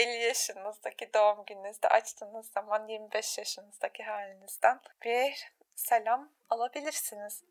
50 yaşınızdaki doğum gününüzde açtığınız zaman 25 yaşınızdaki halinizden bir selam alabilirsiniz.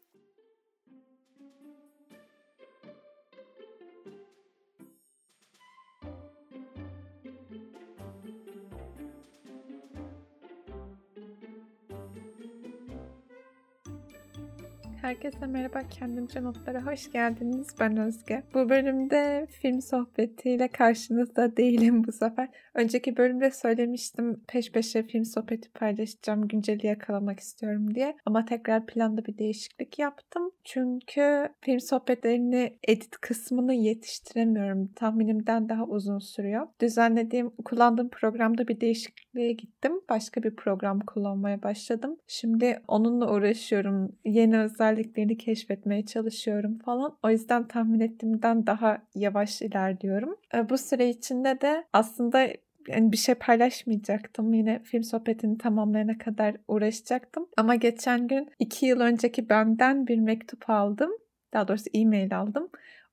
Herkese merhaba, kendimce notlara hoş geldiniz. Ben Özge. Bu bölümde film sohbetiyle karşınızda değilim bu sefer. Önceki bölümde söylemiştim peş peşe film sohbeti paylaşacağım, günceli yakalamak istiyorum diye. Ama tekrar planda bir değişiklik yaptım. Çünkü film sohbetlerini edit kısmını yetiştiremiyorum. Tahminimden daha uzun sürüyor. Düzenlediğim, kullandığım programda bir değişikliğe gittim. Başka bir program kullanmaya başladım. Şimdi onunla uğraşıyorum. Yeni özel özelliklerini keşfetmeye çalışıyorum falan. O yüzden tahmin ettiğimden daha yavaş ilerliyorum. E, bu süre içinde de aslında yani bir şey paylaşmayacaktım. Yine film sohbetini tamamlayana kadar uğraşacaktım. Ama geçen gün iki yıl önceki benden bir mektup aldım. Daha doğrusu e-mail aldım.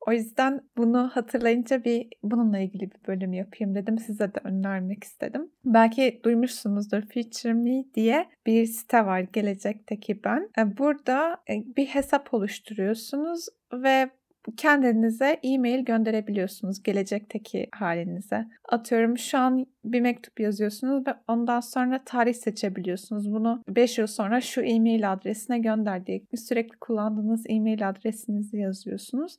O yüzden bunu hatırlayınca bir bununla ilgili bir bölüm yapayım dedim. Size de önermek istedim. Belki duymuşsunuzdur Feature Me diye bir site var gelecekteki ben. E, burada e, bir hesap oluşturuyorsunuz ve kendinize e-mail gönderebiliyorsunuz gelecekteki halinize. Atıyorum şu an bir mektup yazıyorsunuz ve ondan sonra tarih seçebiliyorsunuz. Bunu 5 yıl sonra şu e-mail adresine gönder diye sürekli kullandığınız e-mail adresinizi yazıyorsunuz.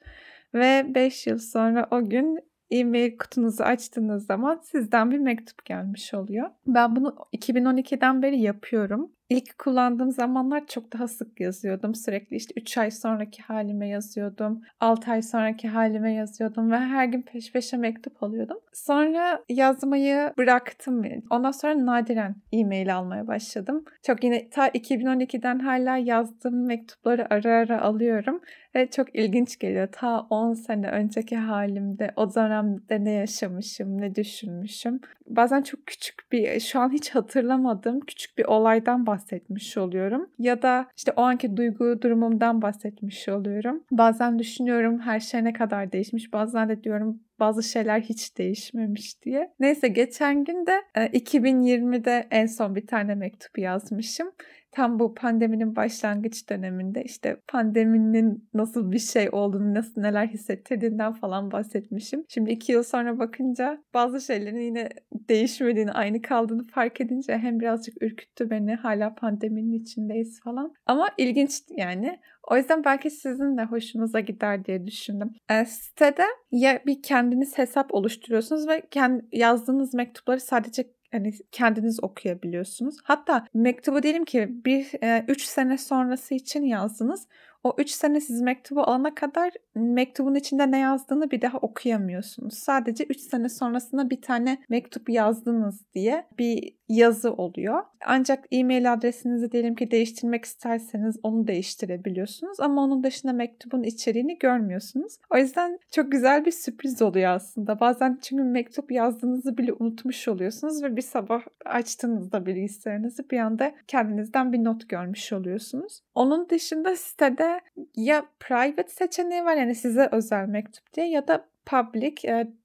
Ve 5 yıl sonra o gün e-mail kutunuzu açtığınız zaman sizden bir mektup gelmiş oluyor. Ben bunu 2012'den beri yapıyorum. İlk kullandığım zamanlar çok daha sık yazıyordum. Sürekli işte 3 ay sonraki halime yazıyordum. 6 ay sonraki halime yazıyordum ve her gün peş peşe mektup alıyordum. Sonra yazmayı bıraktım. Ondan sonra nadiren e-mail almaya başladım. Çok yine ta 2012'den hala yazdığım mektupları ara ara alıyorum. Ve çok ilginç geliyor. Ta 10 sene önceki halimde o dönemde ne yaşamışım, ne düşünmüşüm. Bazen çok küçük bir, şu an hiç hatırlamadığım küçük bir olaydan bahsediyorum bahsetmiş oluyorum. Ya da işte o anki duygu durumumdan bahsetmiş oluyorum. Bazen düşünüyorum her şey ne kadar değişmiş. Bazen de diyorum bazı şeyler hiç değişmemiş diye. Neyse geçen gün de 2020'de en son bir tane mektup yazmışım tam bu pandeminin başlangıç döneminde işte pandeminin nasıl bir şey olduğunu, nasıl neler hissettirdiğinden falan bahsetmişim. Şimdi iki yıl sonra bakınca bazı şeylerin yine değişmediğini, aynı kaldığını fark edince hem birazcık ürküttü beni. Hala pandeminin içindeyiz falan. Ama ilginç yani. O yüzden belki sizin de hoşunuza gider diye düşündüm. E, sitede ya bir kendiniz hesap oluşturuyorsunuz ve kendi yazdığınız mektupları sadece hani kendiniz okuyabiliyorsunuz. Hatta mektubu diyelim ki bir 3 e, sene sonrası için yazdınız. O 3 sene siz mektubu alana kadar mektubun içinde ne yazdığını bir daha okuyamıyorsunuz. Sadece 3 sene sonrasında bir tane mektup yazdınız diye bir yazı oluyor. Ancak e-mail adresinizi diyelim ki değiştirmek isterseniz onu değiştirebiliyorsunuz ama onun dışında mektubun içeriğini görmüyorsunuz. O yüzden çok güzel bir sürpriz oluyor aslında. Bazen çünkü mektup yazdığınızı bile unutmuş oluyorsunuz ve bir sabah açtığınızda bilgisayarınızı bir anda kendinizden bir not görmüş oluyorsunuz. Onun dışında sitede ya private seçeneği var yani size özel mektup diye ya da public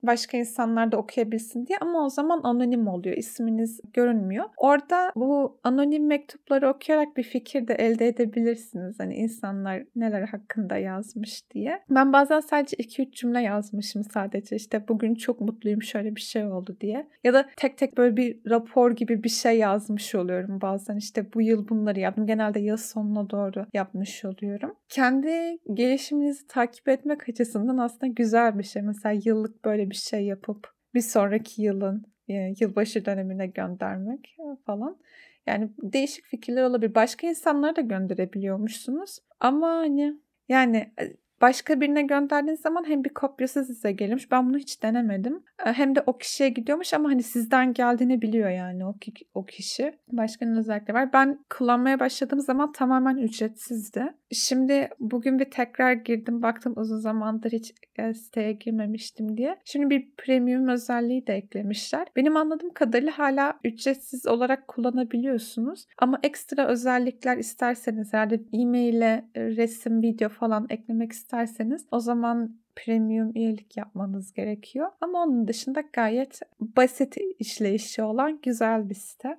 başka insanlar da okuyabilsin diye ama o zaman anonim oluyor. isminiz görünmüyor. Orada bu anonim mektupları okuyarak bir fikir de elde edebilirsiniz. Hani insanlar neler hakkında yazmış diye. Ben bazen sadece 2-3 cümle yazmışım sadece. işte bugün çok mutluyum şöyle bir şey oldu diye. Ya da tek tek böyle bir rapor gibi bir şey yazmış oluyorum bazen. işte bu yıl bunları yaptım. Genelde yıl sonuna doğru yapmış oluyorum. Kendi gelişiminizi takip etmek açısından aslında güzel bir şey mesela yıllık böyle bir şey yapıp bir sonraki yılın e, yılbaşı dönemine göndermek e, falan. Yani değişik fikirler olabilir. Başka insanlara da gönderebiliyormuşsunuz. Ama hani yani e, başka birine gönderdiğiniz zaman hem bir kopyası size gelmiş. Ben bunu hiç denemedim. Hem de o kişiye gidiyormuş ama hani sizden geldiğini biliyor yani o, o kişi. Başka ne özellikle var? Ben kullanmaya başladığım zaman tamamen ücretsizdi. Şimdi bugün bir tekrar girdim baktım uzun zamandır hiç e, siteye girmemiştim diye. Şimdi bir premium özelliği de eklemişler. Benim anladığım kadarıyla hala ücretsiz olarak kullanabiliyorsunuz. Ama ekstra özellikler isterseniz yani e-mail'e resim, video falan eklemek isterseniz o zaman premium üyelik yapmanız gerekiyor. Ama onun dışında gayet basit işleyişi olan güzel bir site.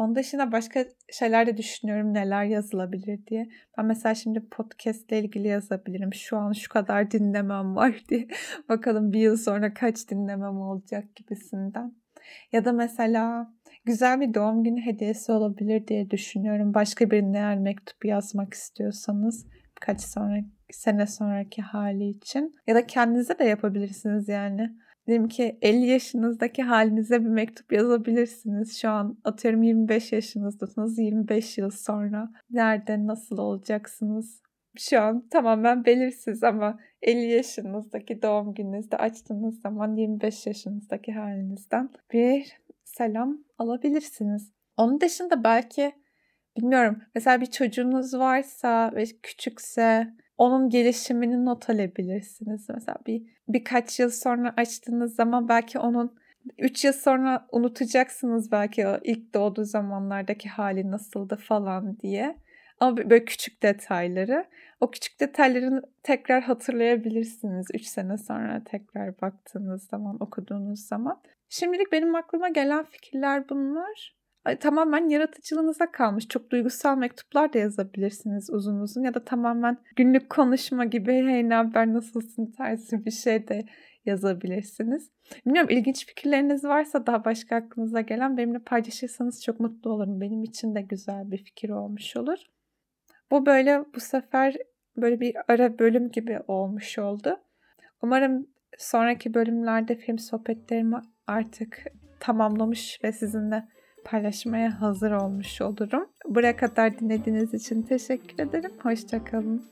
Onun dışında başka şeyler de düşünüyorum neler yazılabilir diye. Ben mesela şimdi podcast ile ilgili yazabilirim. Şu an şu kadar dinlemem var diye. Bakalım bir yıl sonra kaç dinlemem olacak gibisinden. Ya da mesela güzel bir doğum günü hediyesi olabilir diye düşünüyorum. Başka birine eğer mektup yazmak istiyorsanız kaç sonra sene sonraki hali için ya da kendinize de yapabilirsiniz yani. Diyelim ki 50 yaşınızdaki halinize bir mektup yazabilirsiniz. Şu an atıyorum 25 yaşınızdasınız. 25 yıl sonra nerede nasıl olacaksınız? Şu an tamamen belirsiz ama 50 yaşınızdaki doğum gününüzde açtığınız zaman 25 yaşınızdaki halinizden bir selam alabilirsiniz. Onun dışında belki bilmiyorum mesela bir çocuğunuz varsa ve küçükse onun gelişimini not alabilirsiniz. Mesela bir birkaç yıl sonra açtığınız zaman belki onun 3 yıl sonra unutacaksınız belki o ilk doğduğu zamanlardaki hali nasıldı falan diye. Ama böyle küçük detayları. O küçük detayları tekrar hatırlayabilirsiniz 3 sene sonra tekrar baktığınız zaman, okuduğunuz zaman. Şimdilik benim aklıma gelen fikirler bunlar tamamen yaratıcılığınıza kalmış. Çok duygusal mektuplar da yazabilirsiniz uzun uzun ya da tamamen günlük konuşma gibi hey ne haber nasılsın tarzı bir şey de yazabilirsiniz. Bilmiyorum ilginç fikirleriniz varsa daha başka aklınıza gelen benimle paylaşırsanız çok mutlu olurum. Benim için de güzel bir fikir olmuş olur. Bu böyle bu sefer böyle bir ara bölüm gibi olmuş oldu. Umarım sonraki bölümlerde film sohbetlerimi artık tamamlamış ve sizinle paylaşmaya hazır olmuş olurum. Buraya kadar dinlediğiniz için teşekkür ederim. Hoşçakalın.